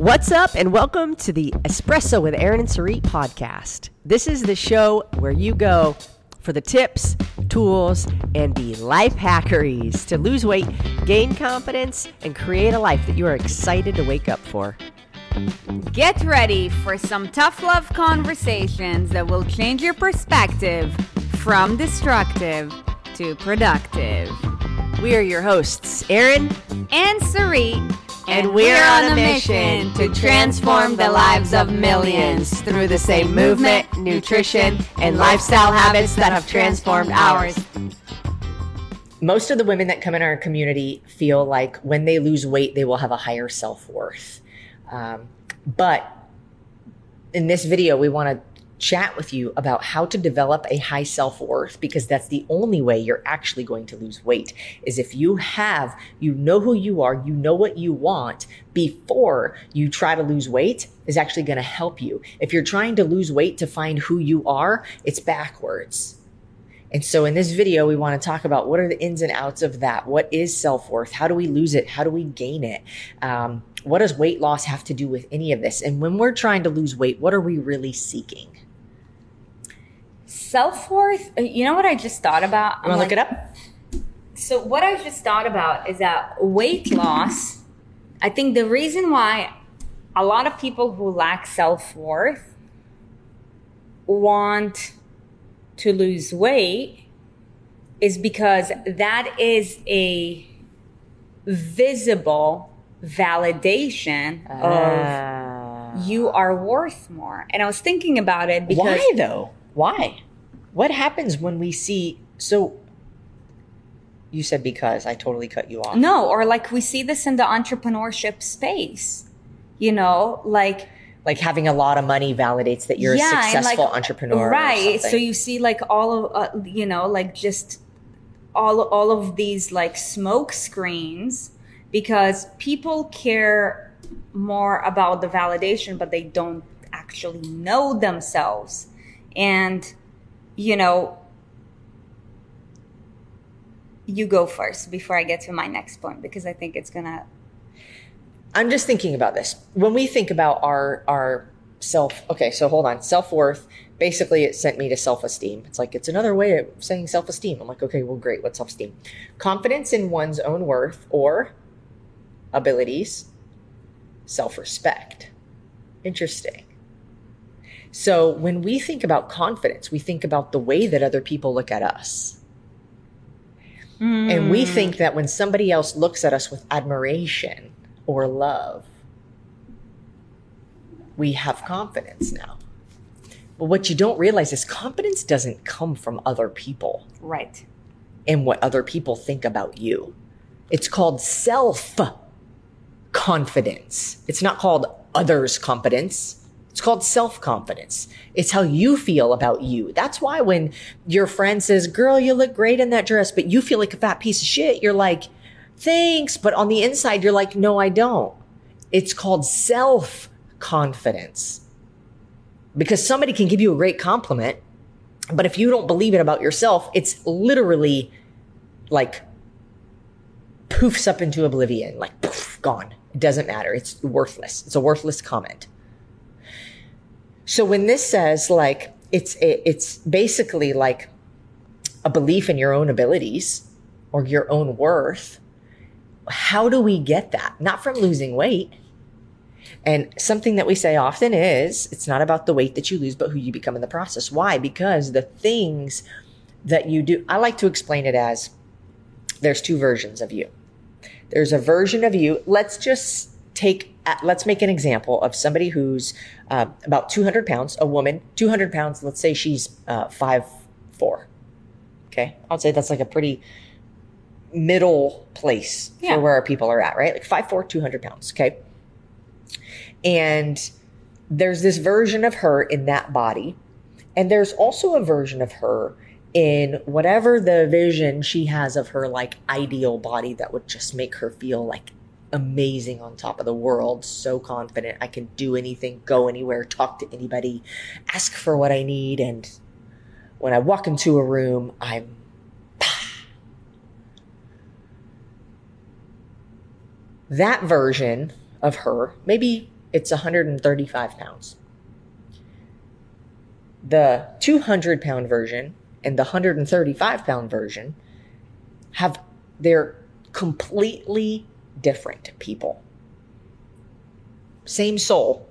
What's up, and welcome to the Espresso with Aaron and Sarit podcast. This is the show where you go for the tips, tools, and the life hackeries to lose weight, gain confidence, and create a life that you are excited to wake up for. Get ready for some tough love conversations that will change your perspective from destructive to productive. We are your hosts, Aaron And Sarit, and we're on a mission to transform the lives of millions through the same movement, nutrition, and lifestyle habits that have transformed ours. most of the women that come in our community feel like when they lose weight, they will have a higher self worth. Um, but in this video, we want to chat with you about how to develop a high self worth because that's the only way you're actually going to lose weight. Is if you have, you know who you are, you know what you want before you try to lose weight is actually going to help you. If you're trying to lose weight to find who you are, it's backwards. And so in this video, we want to talk about what are the ins and outs of that? What is self worth? How do we lose it? How do we gain it? Um, what does weight loss have to do with any of this? And when we're trying to lose weight, what are we really seeking? Self worth. Uh, you know what I just thought about? I'm gonna look it up? So, what I just thought about is that weight loss, I think the reason why a lot of people who lack self worth want to lose weight is because that is a visible validation of ah. you are worth more. And I was thinking about it because Why though? Why? What happens when we see so you said because I totally cut you off. No, or like we see this in the entrepreneurship space. You know, like Like having a lot of money validates that you're a successful like, entrepreneur. right? So you see, like all of uh, you know, like just all all of these like smoke screens because people care more about the validation, but they don't actually know themselves, and you know. You go first before I get to my next point because I think it's gonna I'm just thinking about this. When we think about our our self, okay, so hold on. Self-worth, basically it sent me to self-esteem. It's like it's another way of saying self-esteem. I'm like, okay, well great, what's self-esteem? Confidence in one's own worth or abilities, self-respect. Interesting. So when we think about confidence, we think about the way that other people look at us. And we hmm. think that when somebody else looks at us with admiration or love, we have confidence now. But what you don't realize is confidence doesn't come from other people right. and what other people think about you. It's called self confidence. It's not called others' confidence. It's called self confidence. It's how you feel about you. That's why when your friend says, Girl, you look great in that dress, but you feel like a fat piece of shit, you're like, Thanks. But on the inside, you're like, No, I don't. It's called self confidence. Because somebody can give you a great compliment, but if you don't believe it about yourself, it's literally like poofs up into oblivion, like poof, gone. It doesn't matter. It's worthless. It's a worthless comment. So when this says like it's it, it's basically like a belief in your own abilities or your own worth, how do we get that? Not from losing weight. And something that we say often is it's not about the weight that you lose, but who you become in the process. Why? Because the things that you do, I like to explain it as there's two versions of you. There's a version of you. Let's just take, uh, let's make an example of somebody who's uh, about 200 pounds, a woman, 200 pounds. Let's say she's uh, five four. Okay. I'd say that's like a pretty middle place Yeah. for where our people are at, right? Like five four, 200 pounds. Okay. And there's this version of her in that body. And there's also a version of her in whatever the vision she has of her like ideal body that would just make her feel like amazing on top of the world, so confident I can do anything, go anywhere, talk to anybody, ask for what I need. And when I walk into a room, I'm that version of her, maybe it's 135 pounds. The 200 pound version and the 135 pound version have, they're completely different people. Same soul,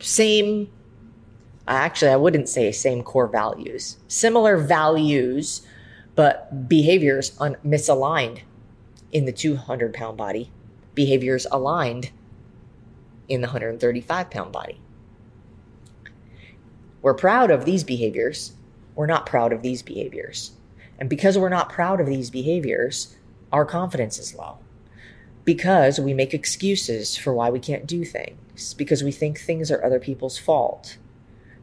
same, actually, I wouldn't say same core values, similar values, but behaviors un- misaligned in the 200 pound body, behaviors aligned in the 135 pound body. We're proud of these behaviors. We're not proud of these behaviors. And because we're not proud of these behaviors, our confidence is low. Because we make excuses for why we can't do things. Because we think things are other people's fault.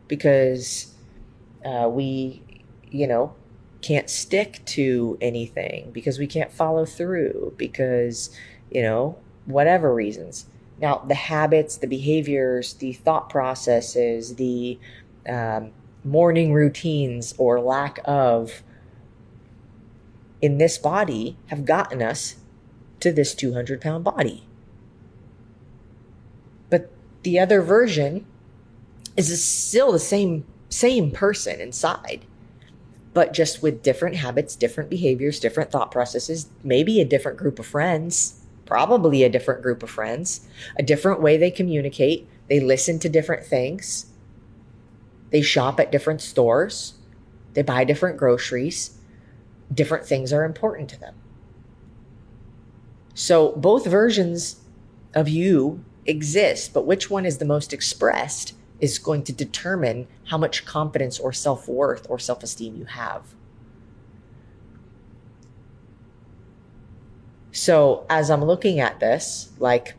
Because uh, we, you know, can't stick to anything. Because we can't follow through. Because, you know, whatever reasons. Now, the habits, the behaviors, the thought processes, the um, morning routines or lack of in this body have gotten us to this 200 pound body. But the other version is still the same same person inside but just with different habits, different behaviors, different thought processes, maybe a different group of friends, probably a different group of friends, a different way they communicate, they listen to different things, they shop at different stores, they buy different groceries, different things are important to them. So both versions of you exist, but which one is the most expressed is going to determine how much confidence or self worth or self esteem you have. So as I'm looking at this, like,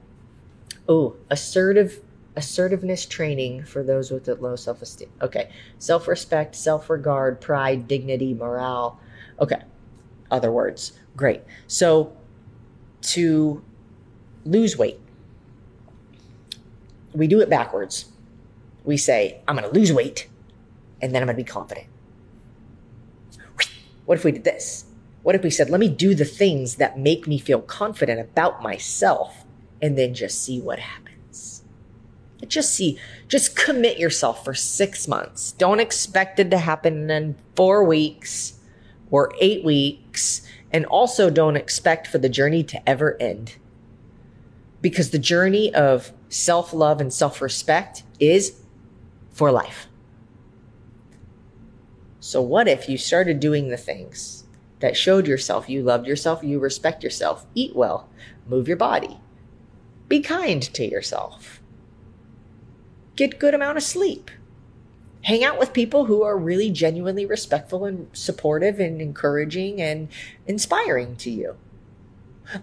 oh, assertive assertiveness training for those with low self esteem. Okay, self respect, self regard, pride, dignity, morale. Okay, other words. Great. So to lose weight, we do it backwards we say, I'm going to lose weight and then I'm going to be confident. What if we did this? What if we said, let me do the things that make me feel confident about myself and then just see what happens? Just see, just commit yourself for six months. Don't expect it to happen in four weeks or eight weeks. And also don't expect for the journey to ever end. Because the journey of self love and self respect is for life. So, what if you started doing the things that showed yourself you loved yourself, you respect yourself, eat well, move your body, be kind to yourself, get good amount of sleep, hang out with people who are really genuinely respectful and supportive and encouraging and inspiring to you.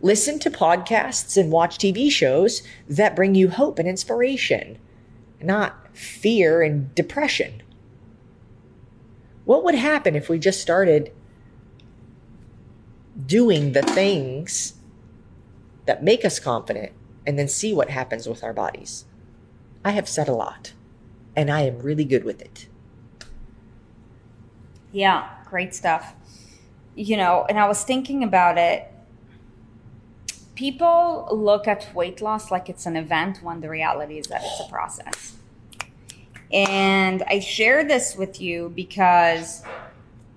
Listen to podcasts and watch TV shows that bring you hope and inspiration, not fear and depression. What would happen if we just started doing the things that make us confident and then see what happens with our bodies? I have said a lot, and I am really good with it. Yeah, great stuff. You know, and I was thinking about it. People look at weight loss like it's an event when the reality is that it's a process. And I share this with you because,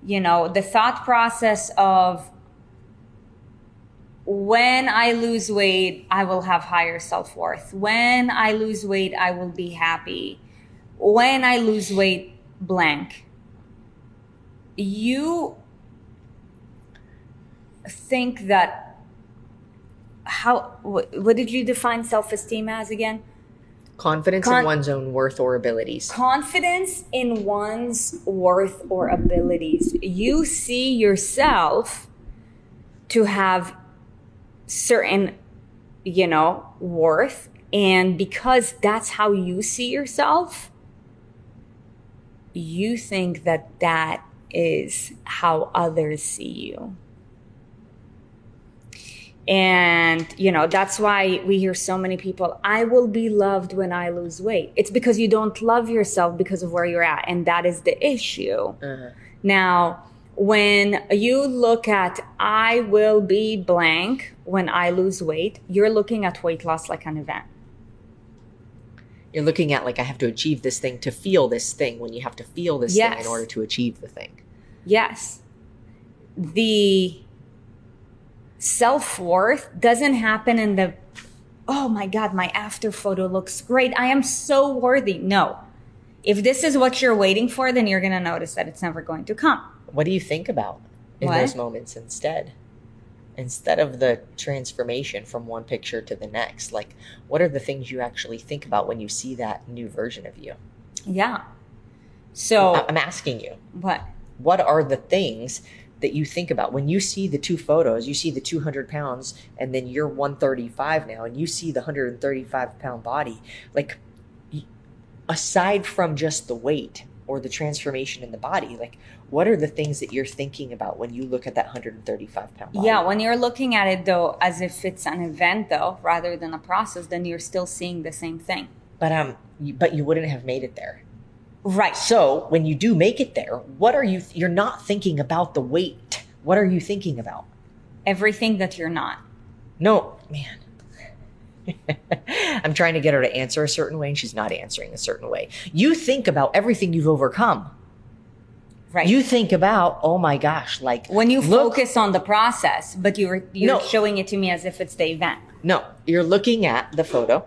you know, the thought process of when I lose weight, I will have higher self worth. When I lose weight, I will be happy. When I lose weight, blank. You think that how what, what did you define self esteem as again? Confidence Con- in one's own worth or abilities. Confidence in one's worth or abilities. You see yourself to have certain, you know, worth. And because that's how you see yourself, you think that that is how others see you. And, you know, that's why we hear so many people, I will be loved when I lose weight. It's because you don't love yourself because of where you're at. And that is the issue. Uh-huh. Now, when you look at, I will be blank when I lose weight, you're looking at weight loss like an event. You're looking at like I have to achieve this thing to feel this thing when you have to feel this thing in order to achieve the thing. Yes. The self worth doesn't happen in the, oh my God, my after photo looks great. I am so worthy. No. If this is what you're waiting for, then you're going to notice that it's never going to come. What do you think about in What? those moments instead? Instead of the transformation from one picture to the next, like what are the things you actually think about when you see that new version of you? Yeah. So, I'm asking you, what? what are the things that you think about when you see the two photos? You see the 200 pounds, and then you're 135 now, and you see the 135 pound body. Like, aside from just the weight or the transformation in the body, like, what are the things that you're thinking about when you look at that 135 pound body? Yeah, when you're looking at it though, as if it's an event though, rather than a process, then you're still seeing the same thing. but um, but you wouldn't have made it there. Right. So when you do make it there, what are you? You're not thinking about the weight. What are you thinking about? Everything that you're not. No, man. I'm trying to get her to answer a certain way, and she's not answering a certain way. You think about everything you've overcome. Right. You think about, oh my gosh, like when you look- focus on the process, but you're you're No. showing it to me as if it's the event. No, you're looking at the photo.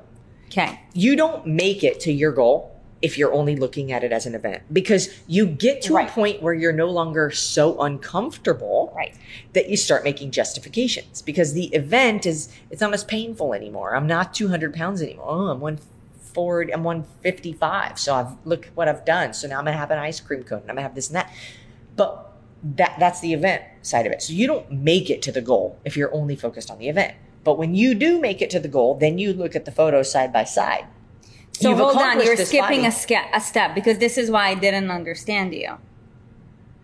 Okay. You don't make it to your goal if you're only looking at it as an event because you get to Right. a point where you're no longer so uncomfortable Right. that you start making justifications because the event is it's not as painful anymore. I'm not 200 pounds anymore. Oh, I'm one forward. I'm 155. So I've look what I've done. So now I'm gonna have an ice cream cone. and I'm gonna have this and that. But that that's the event side of it. So you don't make it to the goal if you're only focused on the event. But when you do make it to the goal, then you look at the photos side by side. So You've hold on, you're skipping a, ske- a step because this is why I didn't understand you.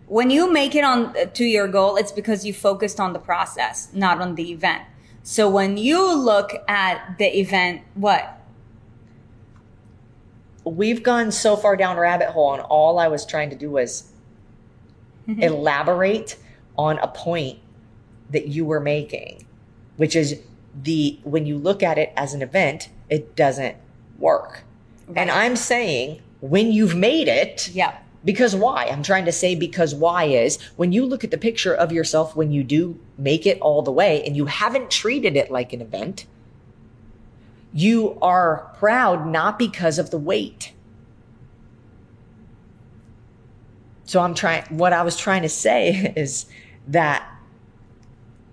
When you make it on uh, to your goal, it's because you focused on the process, not on the event. So when you look at the event, what? we've gone so far down rabbit hole and all i was trying to do was elaborate on a point that you were making which is the when you look at it as an event it doesn't work and i'm saying when you've made it Yeah. because why i'm trying to say because why is when you look at the picture of yourself when you do make it all the way and you haven't treated it like an event you are proud not because of the weight. So I'm trying, what I was trying to say is that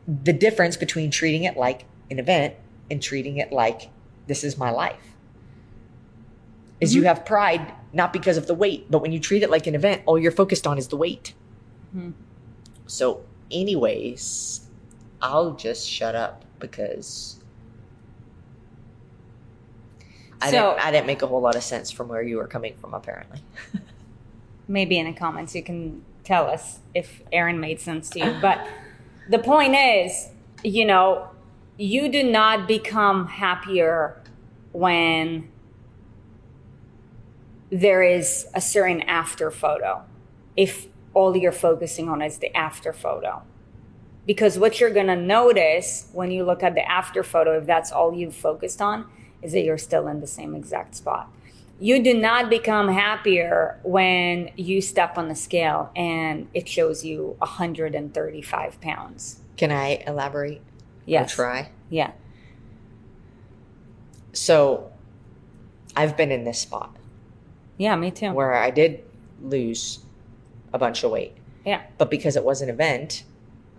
the difference between treating it like an event and treating it like this is my life is you have pride not because of the weight, but when you treat it like an event, all you're focused on is the weight. Mhm. So, anyways, I'll just shut up because I, So- didn't, I didn't make a whole lot of sense from where you were coming from, apparently. maybe in the comments you can tell us if Aaron made sense to you. But the point is, you know, you do not become happier when there is a certain after photo. If all you're focusing on is the after photo. Because what you're going to notice when you look at the after photo, if that's all you've focused on, is that you're still in the same exact spot. You do not become happier when you step on the scale and it shows you 135 pounds. Can I elaborate? Yes. Or try? Yeah. So, I've been in this spot Yeah, me too. where I did lose a bunch of weight, Yeah. but because it was an event,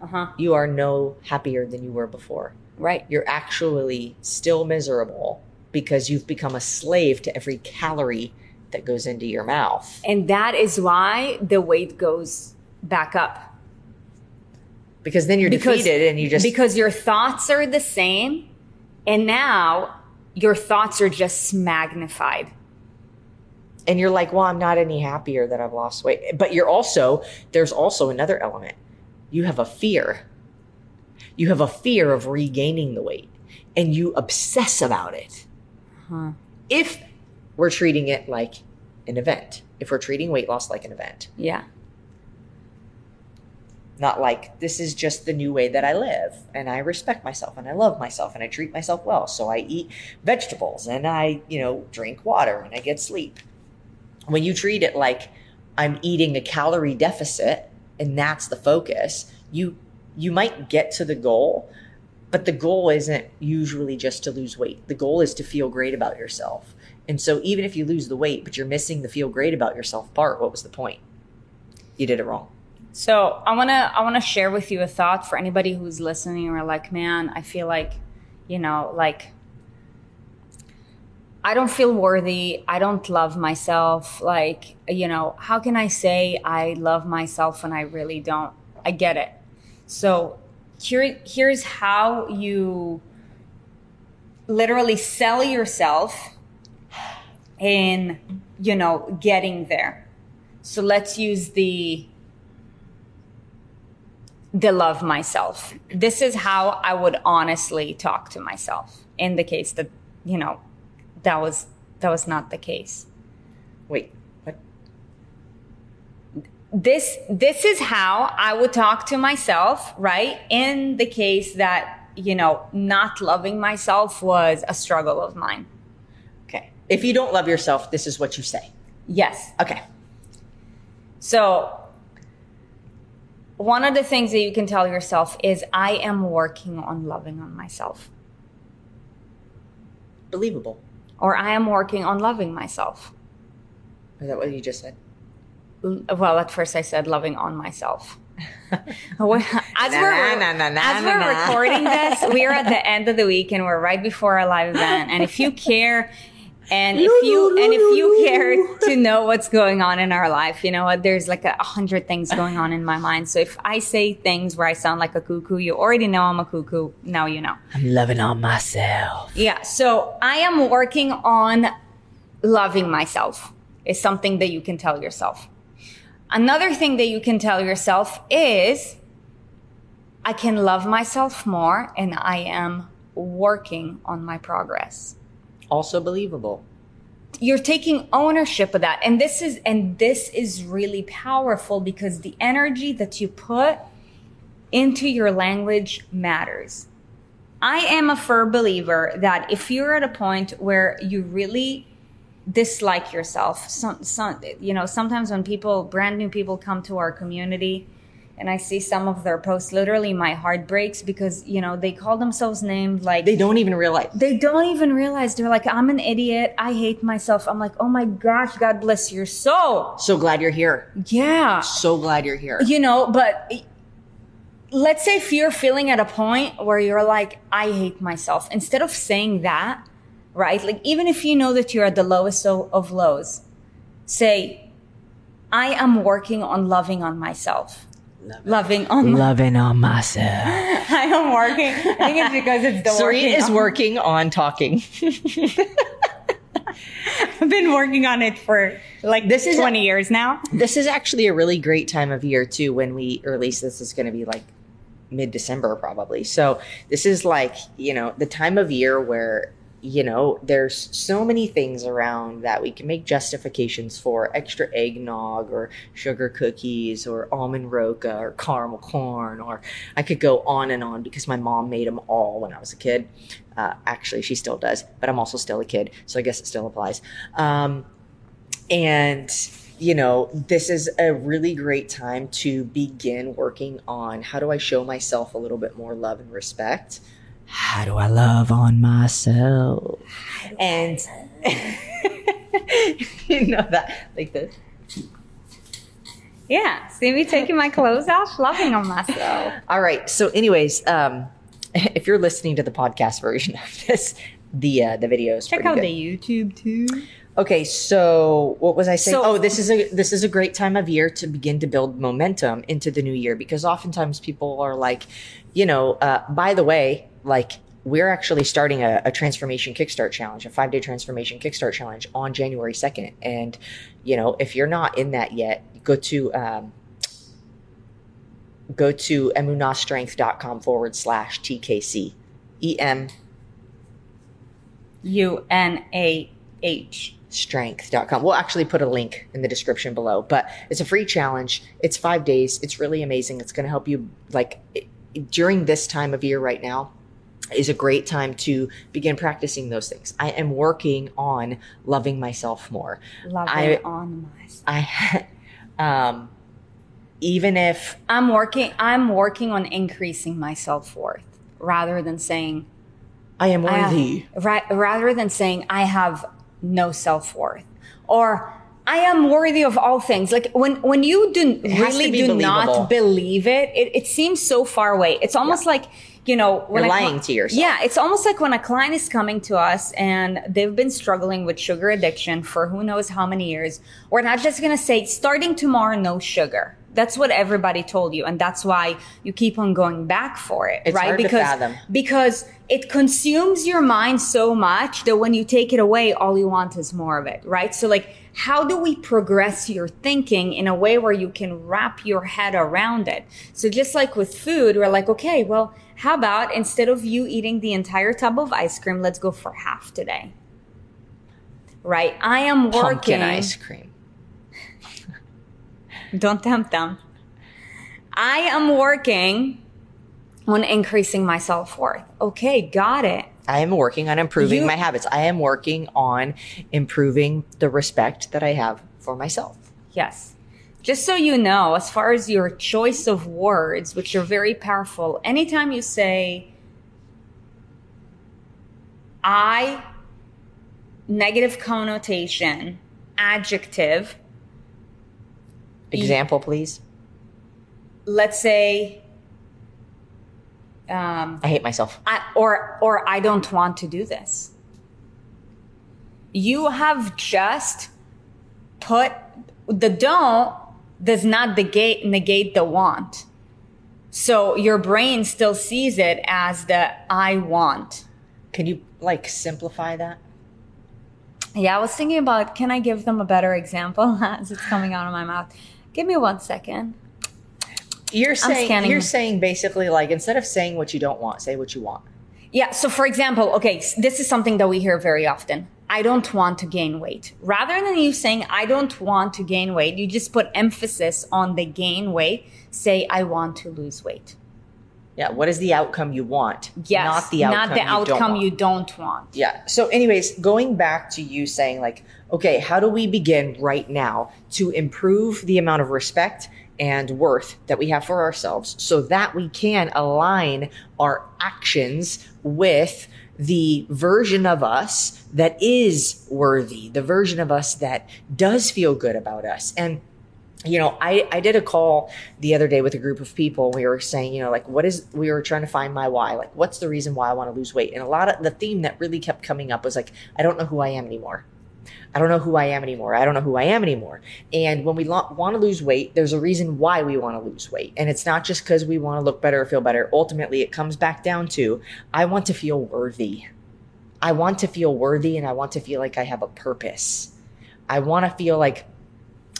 Uh huh. you are no happier than you were before. Right. You're actually still miserable because you've become a slave to every calorie that goes into your mouth. And that is why the weight goes back up. Because then you're Because- defeated and you just because your thoughts are the same and now your thoughts are just magnified. And you're like, well, I'm not any happier that I've lost weight. But you're also, there's also another element. You have a fear. You have a fear of regaining the weight and you obsess about it. Huh. If we're treating it like an event, if we're treating weight loss like an event, Yeah. Not like this is just the new way that I live and I respect myself and I love myself and I treat myself well. So I eat vegetables and I, you know, drink water and I get sleep. When you treat it like I'm eating a calorie deficit and that's the focus, you you might get to the goal, but the goal isn't usually just to lose weight. The goal is to feel great about yourself. And so even if you lose the weight, but you're missing the feel great about yourself part, what was the point? You did it wrong. So I wanna I wanna share with you a thought for anybody who's listening or like, man, I feel like, you know, like I don't feel worthy. I don't love myself. Like, you know, how can I say I love myself when I really don't? I get it. So here, here's how you literally sell yourself in, you know, getting there. So let's use the the love myself. This is how I would honestly talk to myself in the case that, you know, that was that was not the case. Wait, what? This this is how I would talk to myself, right? In the case that, you know, not loving myself was a struggle of mine. Okay. If you don't love yourself, this is what you say. Yes. Okay. So one of the things that you can tell yourself is I am working on loving on myself. Believable. Or I am working on loving myself. Is that what you just said? Mm, well, at first I said loving on myself. as we're, as we're recording this, we're at the end of the week and we're right before our live event. And if you care, and if you and if you care to know what's going on in our life, you know what? There's like a hundred things going on in my mind. So if I say things where I sound like a cuckoo, you already know I'm a cuckoo. Now you know. I'm loving on myself. Yeah. So I am working on loving myself is something that you can tell yourself. Another thing that you can tell yourself is I can love myself more and I am working on my progress. Also believable. You're taking ownership of that. And this is and this is really powerful because the energy that you put into your language matters. I am a firm believer that if you're at a point where you really dislike yourself, some, some, you know, sometimes when people, brand new people come to our community and I see some of their posts, literally my heart breaks because, you know, they call themselves named like, They don't even realize. they don't even realize they're like, I'm an idiot. I hate myself. I'm like, oh my gosh, God bless your soul. So glad you're here. Yeah So glad you're here. you know but let's say if you're feeling at a point where you're like i hate myself instead of saying that right like even if you know that you're at the lowest of lows say i am working on loving on myself loving on my, Loving on myself. i am working i think it's because it's the Sari working is on- working on talking. i've been working on it for like This is- 20 years now this is actually a really great time of year too when we release this is going to be like mid December probably. So this is like, you know, the time of year where you know, there's so many things around that we can make justifications for extra eggnog or sugar cookies or almond roca or caramel corn, or I could go on and on because my mom made them all when I was a kid. Uh, actually, she still does, but I'm also still a kid, so I guess it still applies. Um, and you know, this is a really great time to begin working on how do I show myself a little bit more love and respect? How do I love on myself? And you know that like this. yeah see me taking my clothes off loving on myself All right. So, anyways, um, if you're listening to the podcast version of this, the uh, the video is check out good. the youtube too Okay, so what was I saying? So- oh, this is a this is a great time of year to begin to build momentum into the new year because oftentimes people are like, you know, uh, by the way, like we're actually starting a, a transformation kickstart challenge, a five day transformation kickstart challenge on January second, and you know, if you're not in that yet, go to um, go to emunahstrength.com forward slash tkc, e m U N A H. strength.com. We'll actually put a link in the description below, but it's a free challenge. It's five days. It's really amazing. It's going to help you like it, during this time of year right now is a great time to begin practicing those things. I am working on loving myself more. Love I- on myself. I, um, even if I'm working. I'm working on increasing my self worth rather than saying I am I- worthy, Right, rather than saying I have no self worth or I am worthy of all things. Like when when you do really do believable. not believe it, it, it seems so far away. It's almost like you know when You're a cli- lying to yourself. Yeah, it's almost like when a client is coming to us and they've been struggling with sugar addiction for who knows how many years. We're not just gonna say starting tomorrow, no sugar. That's what everybody told you, and that's why you keep on going back for it, It's right? hard to because fathom. because it consumes your mind so much that when you take it away, all you want is more of it, right? So, like, how do we progress your thinking in a way where you can wrap your head around it? So, just like with food, we're like, okay, well, how about instead of you eating the entire tub of ice cream, let's go for half today, right? I am working. pumpkin ice cream. Don't tempt them. I am working on increasing my self worth. Okay, got it. I am working on improving You- my habits. I am working on improving the respect that I have for myself. Yes. Just so you know, as far as your choice of words, which are very powerful, anytime you say, I, negative connotation, adjective, Example, please. let's say, um, I hate myself. I, or or I don't want to do this. You have just put the don't does not negate negate the want. So your brain still sees it as the I want. Can you like simplify that? Yeah, I was thinking about can I give them a better example as it's coming out of my mouth. Give me one second. You're saying you're saying basically like instead of saying what you don't want, say what you want. Yeah. So, for example, okay, this is something that we hear very often. I don't want to gain weight. Rather than you saying, I don't want to gain weight, you just put emphasis on the gain weight. Say, I want to lose weight. Yeah, what is the outcome you want? Yes. not the outcome. not the you don't you don't want. Yeah. So, anyways, going back to you saying, like, okay, how do we begin right now to improve the amount of respect and worth that we have for ourselves so that we can align our actions with the version of us that is worthy, the version of us that does feel good about us? And you know, I, I did a call the other day with a group of people. We were saying, you know, like, what is, we were trying to find my why. Like, what's the reason why I want to lose weight? And a lot of the theme that really kept coming up was like, I don't know who I am anymore. I don't know who I am anymore. I don't know who I am anymore. And when we lo- want to lose weight, there's a reason why we want to lose weight. And it's not just because we want to look better or feel better. Ultimately, it comes back down to I want to feel worthy. I want to feel worthy and I want to feel like I have a purpose. I want to feel like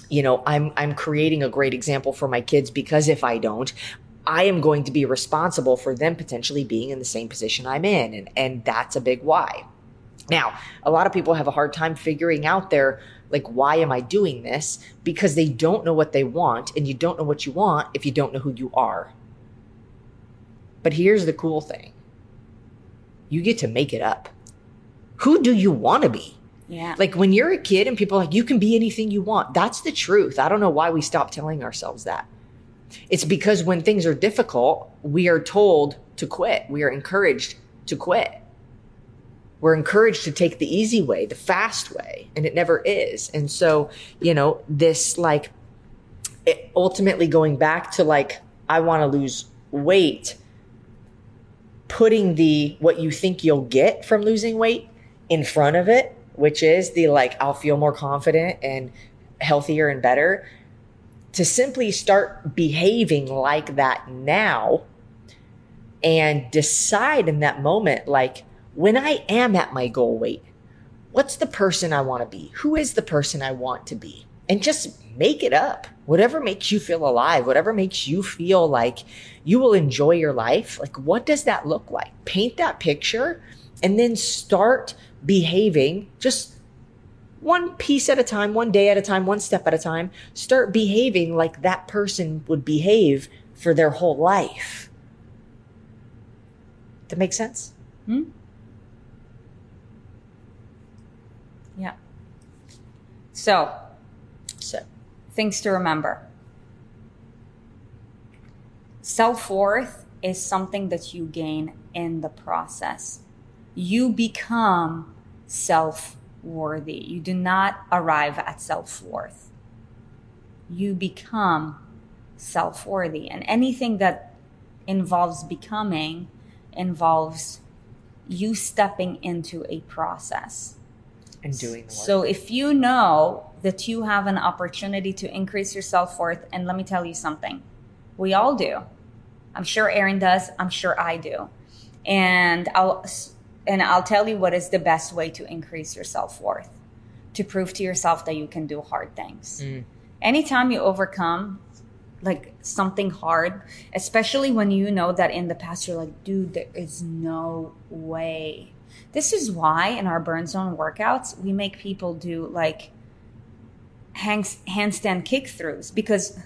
you know i'm i'm creating a great example for my kids because if i don't i am going to be responsible for them potentially being in the same position i'm in and and that's a big why now a lot of people have a hard time figuring out their like why am i doing this because they don't know what they want and you don't know what you want if you don't know who you are but here's the cool thing you get to make it up who do you want to be Yeah. like when you're a kid and people are like, you can be anything you want. That's the truth. I don't know why we stop telling ourselves that. It's because when things are difficult, we are told to quit. We are encouraged to quit. We're encouraged to take the easy way, the fast way, and it never is. And so, you know, this like ultimately going back to like, I want to lose weight, putting the what you think you'll get from losing weight in front of it, which is the like, I'll feel more confident and healthier and better, to simply start behaving like that now and decide in that moment, like, when I am at my goal weight, what's the person I want to be? Who is the person I want to be? And just make it up. Whatever makes you feel alive, whatever makes you feel like you will enjoy your life, like what does that look like? Paint that picture and then start behaving just one piece at a time, one day at a time, one step at a time, start behaving like that person would behave for their whole life. That makes sense? Hmm? Yeah. So, So, things to remember self worth is something that you gain in the process. You become self worthy. You do not arrive at self worth. You become self worthy. And anything that involves becoming involves you stepping into a process. And doing the work. So if you know that you have an opportunity to increase your self worth, and let me tell you something, we all do. I'm sure Aaron does. I'm sure I do. And I'll and I'll tell you what is the best way to increase your self worth, to prove to yourself that you can do hard things. Mm. Anytime you overcome like something hard, especially when you know that in the past you're like, dude, there is no way. This is why in our burn zone workouts, we make people do like hands, handstand kick throughs because,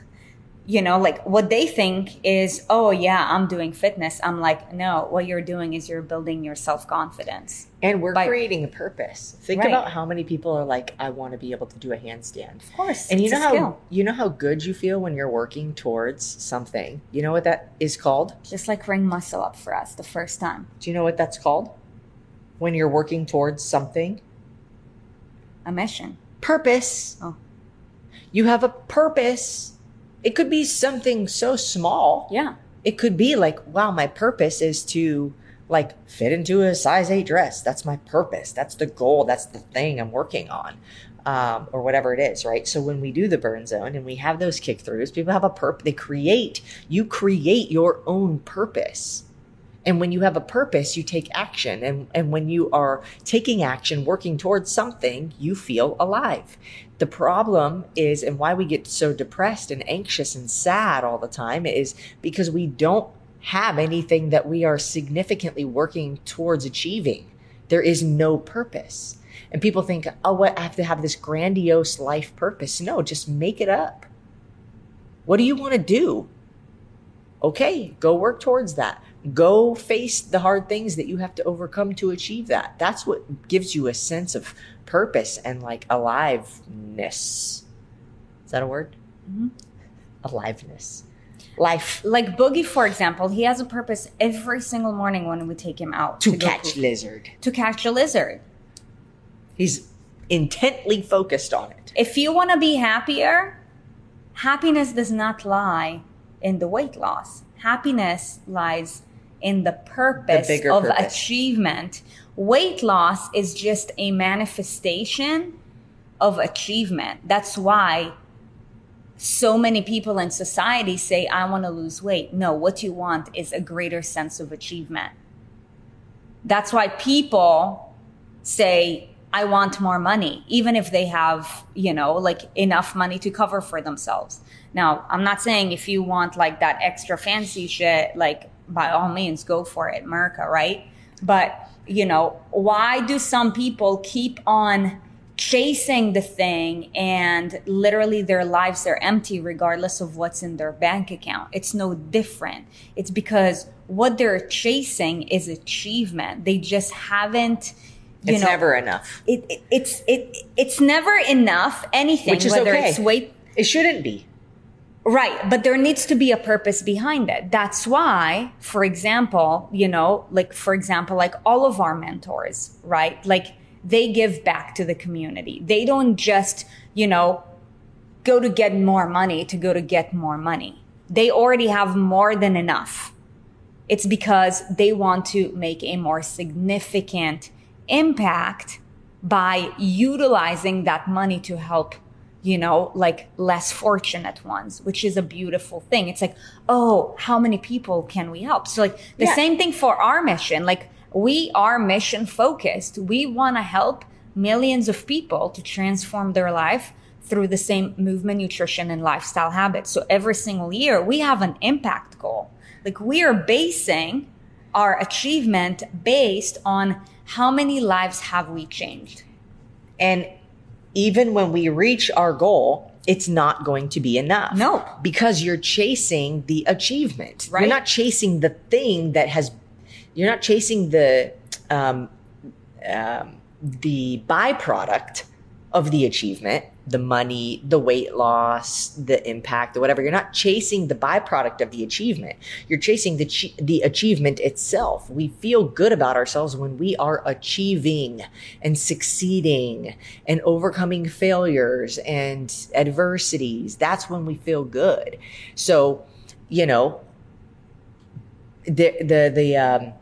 you know, like what they think is, oh, yeah, I'm doing fitness. I'm like, no, what you're doing is you're building your self confidence. And we're By- creating a purpose. Think Right. about how many people are like, I want to be able to do a handstand. Of course. And you know how skill. you know how good you feel when you're working towards something. You know what that is called? Just like ring muscle up for us the first time. Do you know what that's called? When you're working towards something? A mission. Purpose. Oh. You have a purpose. It could be something so small. Yeah. It could be like, wow, my purpose is to like fit into a size eight dress. That's my purpose. That's the goal. That's the thing I'm working on. Um, or whatever it is, right? So when we do the burn zone and we have those kick throughs, people have a purpose. They create, you create your own purpose. And when you have a purpose, you take action. And, and when you are taking action, working towards something, you feel alive. The problem is, and why we get so depressed and anxious and sad all the time is because we don't have anything that we are significantly working towards achieving. There is no purpose. And people think, oh, what? I have to have this grandiose life purpose. No, just make it up. What do you want to do? Okay, go work towards that. Go face the hard things that you have to overcome to achieve that. That's what gives you a sense of purpose and like aliveness. Is that a word? Mhm. Aliveness. Life Like Boogie, for example, he has a purpose every single morning when we take him out to go catch poop. lizard. to catch a lizard. He's intently focused on it. If you want to be happier, happiness does not lie in the weight loss. Happiness lies in the purpose bigger of purpose. achievement. Weight loss is just a manifestation of achievement. That's why so many people in society say, I want to lose weight. No, what you want is a greater sense of achievement. That's why people say, I want more money, even if they have, you know, like enough money to cover for themselves. Now, I'm not saying if you want like that extra fancy shit, like by all means, go for it, America, right? But, you know, why do some people keep on chasing the thing and literally their lives are empty regardless of what's in their bank account? It's no different. It's because what they're chasing is achievement. They just haven't you It's know, never enough. it, it it's it it's never enough anything Which is whether okay. it's weight It shouldn't be. Right but there needs to be a purpose behind it. That's why for example you know like for example like all of our mentors right? Like they give back to the community. They don't just you know go to get more money to go to get more money. They already have more than enough. It's because they want to make a more significant impact by utilizing that money to help you know like less fortunate ones which is a beautiful thing. It's like oh how many people can we help? So like the Yeah. same thing for our mission. Like we are mission focused. We want to help millions of people to transform their life through the same movement nutrition and lifestyle habits. So every single year we have an impact goal. Like we are basing our achievement based on how many lives have we changed. And even when we reach our goal, it's not going to be enough. No. Because you're chasing the achievement. Right. You're not chasing the thing that has, you're not chasing the, um, um, the byproduct of the achievement, the money, the weight loss, the impact, the whatever. You're not chasing the byproduct of the achievement. You're chasing the the achievement itself. We feel good about ourselves when we are achieving and succeeding and overcoming failures and adversities. That's when we feel good. So, you know, the the the um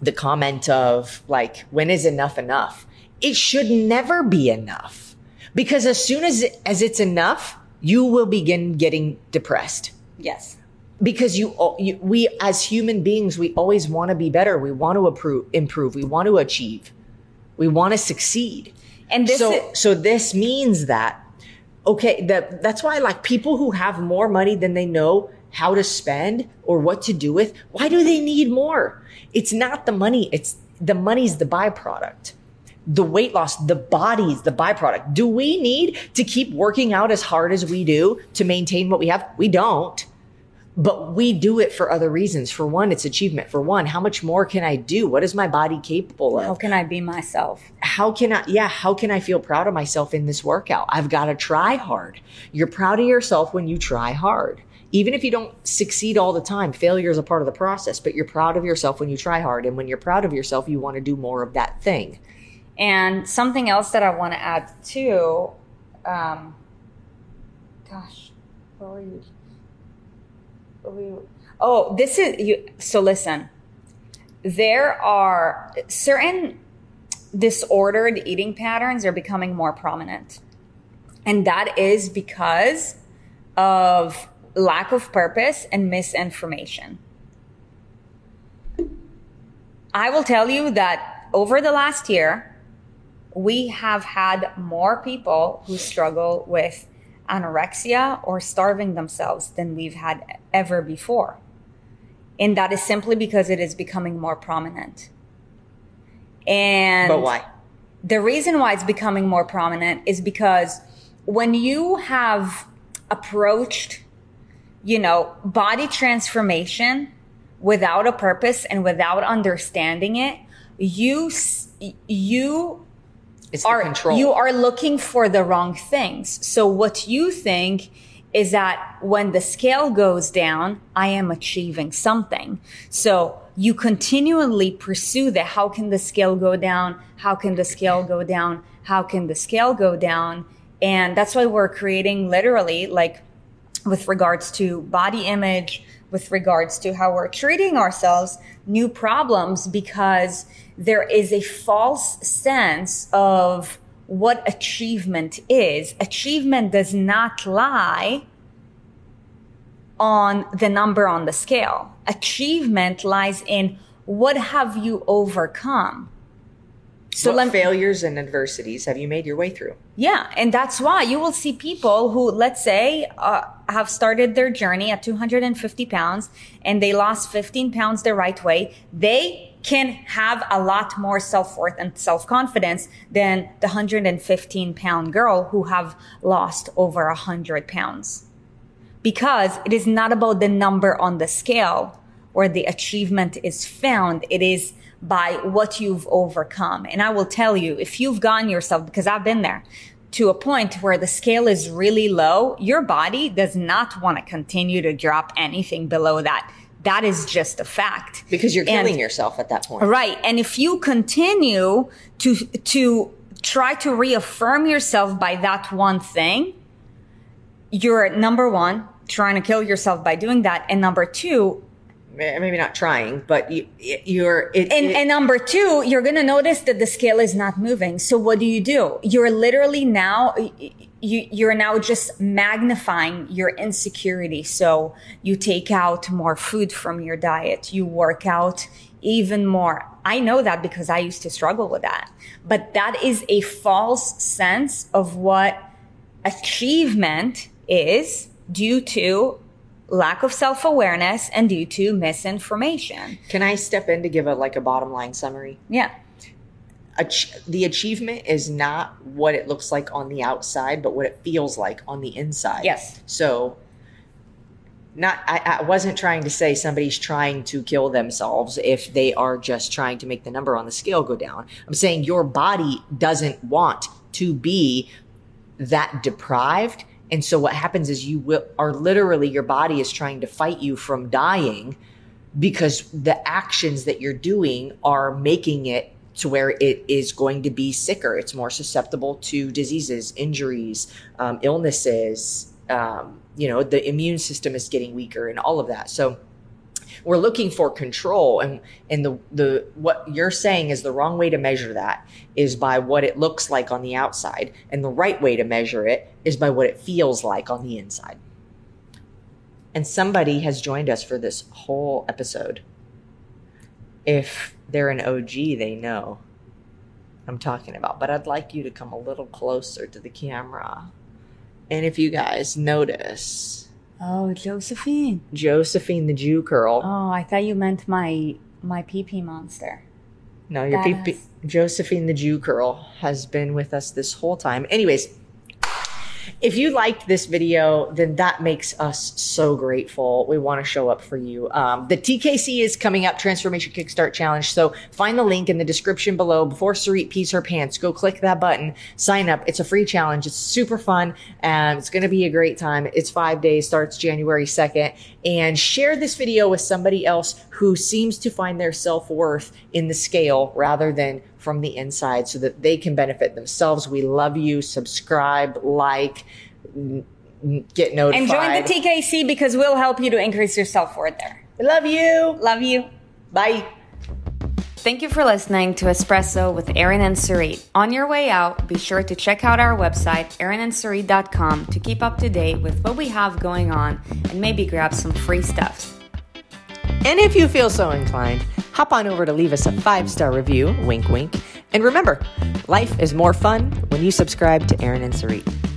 the comment of like when is enough enough it should never be enough because as soon as as it's enough you will begin getting depressed. Yes. because you, you we as human beings we always want to be better. We want to improve improve. We want to achieve. We want to succeed. And this so is, so this means that okay that that's why like people who have more money than they know how to spend or what to do with why do they need more? It's not the money. It's the money's the byproduct the weight loss the bodies, the byproduct do we need to keep working out as hard as we do to maintain what we have we don't but we do it for other reasons for one it's achievement for one how much more can i do what is my body capable of how can I be myself? how can I, yeah, how can I feel proud of myself in this workout? I've got to try hard. You're proud of yourself when you try hard. Even if you don't succeed all the time, failure is a part of the process, but you're proud of yourself when you try hard. And when you're proud of yourself, you want to do more of that thing. And something else that I want to add too, um, gosh, what were you- Oh, this is you. So listen, there are certain disordered eating patterns are becoming more prominent, and that is because of lack of purpose and misinformation. I will tell you that over the last year, we have had more people who struggle with anorexia or starving themselves than we've had ever before. And that is simply because it is becoming more prominent. And But why? the reason why it's becoming more prominent is because when you have approached, you know, body transformation without a purpose and without understanding it, you you It's are control. you are looking for the wrong things. So what you think is that when the scale goes down, I am achieving something. So you continually pursue the how can the scale go down? How can the scale go down? How can the scale go down? And that's why we're creating literally like with regards to body image, with regards to how we're treating ourselves, new problems because there is a false sense of what achievement is. Achievement does not lie on the number on the scale. Achievement lies in what have you overcome? so what let failures and adversities have you made your way through? yeah, and that's why you will see people who, let's say, uh, have started their journey at 250 pounds and they lost 15 pounds the right way. They can have a lot more self worth and self confidence than the 115 pound girl who have lost over 100 pounds. Because it is not about the number on the scale where the achievement is found. It is by what you've overcome. And I will tell you, if you've gotten yourself, because I've been there, to a point where the scale is really low, your body does not want to continue to drop anything below that. That is just a fact. Because you're And- killing yourself at that point. Right. And if you continue to, to try to reaffirm yourself by that one thing, you're number one, trying to kill yourself by doing that. And number two, Maybe not trying, but you, you're. It, and, it- and number two, you're going to notice that the scale is not moving. So what do you do? You're literally now, you, you're now just magnifying your insecurity. So you take out more food from your diet. You work out even more. I know that because I used to struggle with that. But that is a false sense of what achievement is due to lack of self-awareness and due to misinformation. can I step in to give a like a bottom line summary? Yeah. Ach- the achievement is not what it looks like on the outside, but what it feels like on the inside. Yes. So, not I, I wasn't trying to say somebody's trying to kill themselves if they are just trying to make the number on the scale go down. I'm saying your body doesn't want to be that deprived. And so what happens is you will, are literally your body is trying to fight you from dying because the actions that you're doing are making it to where it is going to be sicker. It's more susceptible to diseases, injuries, um, illnesses. Um, you know, the immune system is getting weaker and all of that. So we're looking for control and and the the what you're saying is the wrong way to measure that is by what it looks like on the outside and the right way to measure it is by what it feels like on the inside. And somebody has joined us for this whole episode. If they're an OG, they know I'm talking about, but I'd like you to come a little closer to the camera. And if you guys notice, Oh, Josephine. Josephine the Jew curl. Oh, I thought you meant my my pee pee monster. No, your. PP, Josephine the Jew girl has been with us this whole time. Anyways, if you liked this video, then that makes us so grateful. We want to show up for you. Um, the TKC is coming up, Transformation Kickstart Challenge. So find the link in the description below. Before Sarit pees her pants, go click that button, sign up. It's a free challenge. It's super fun. and it's going to be a great time. It's five days, starts January 2nd. And share this video with somebody else who seems to find their self worth in the scale rather than from the inside so that they can benefit themselves. We love you. Subscribe, like, n- n- get notified. And join the TKC because we'll help you to increase your self worth there. We love you. Love you. Bye. Thank you for listening to Espresso with Erin and Sarit. On your way out, be sure to check out our website, erinandsarit.com, to keep up to date with what we have going on and maybe grab some free stuff. And if you feel so inclined, hop on over to leave us a five star review, wink, wink. And remember, life is more fun when you subscribe to Erin and Sarit.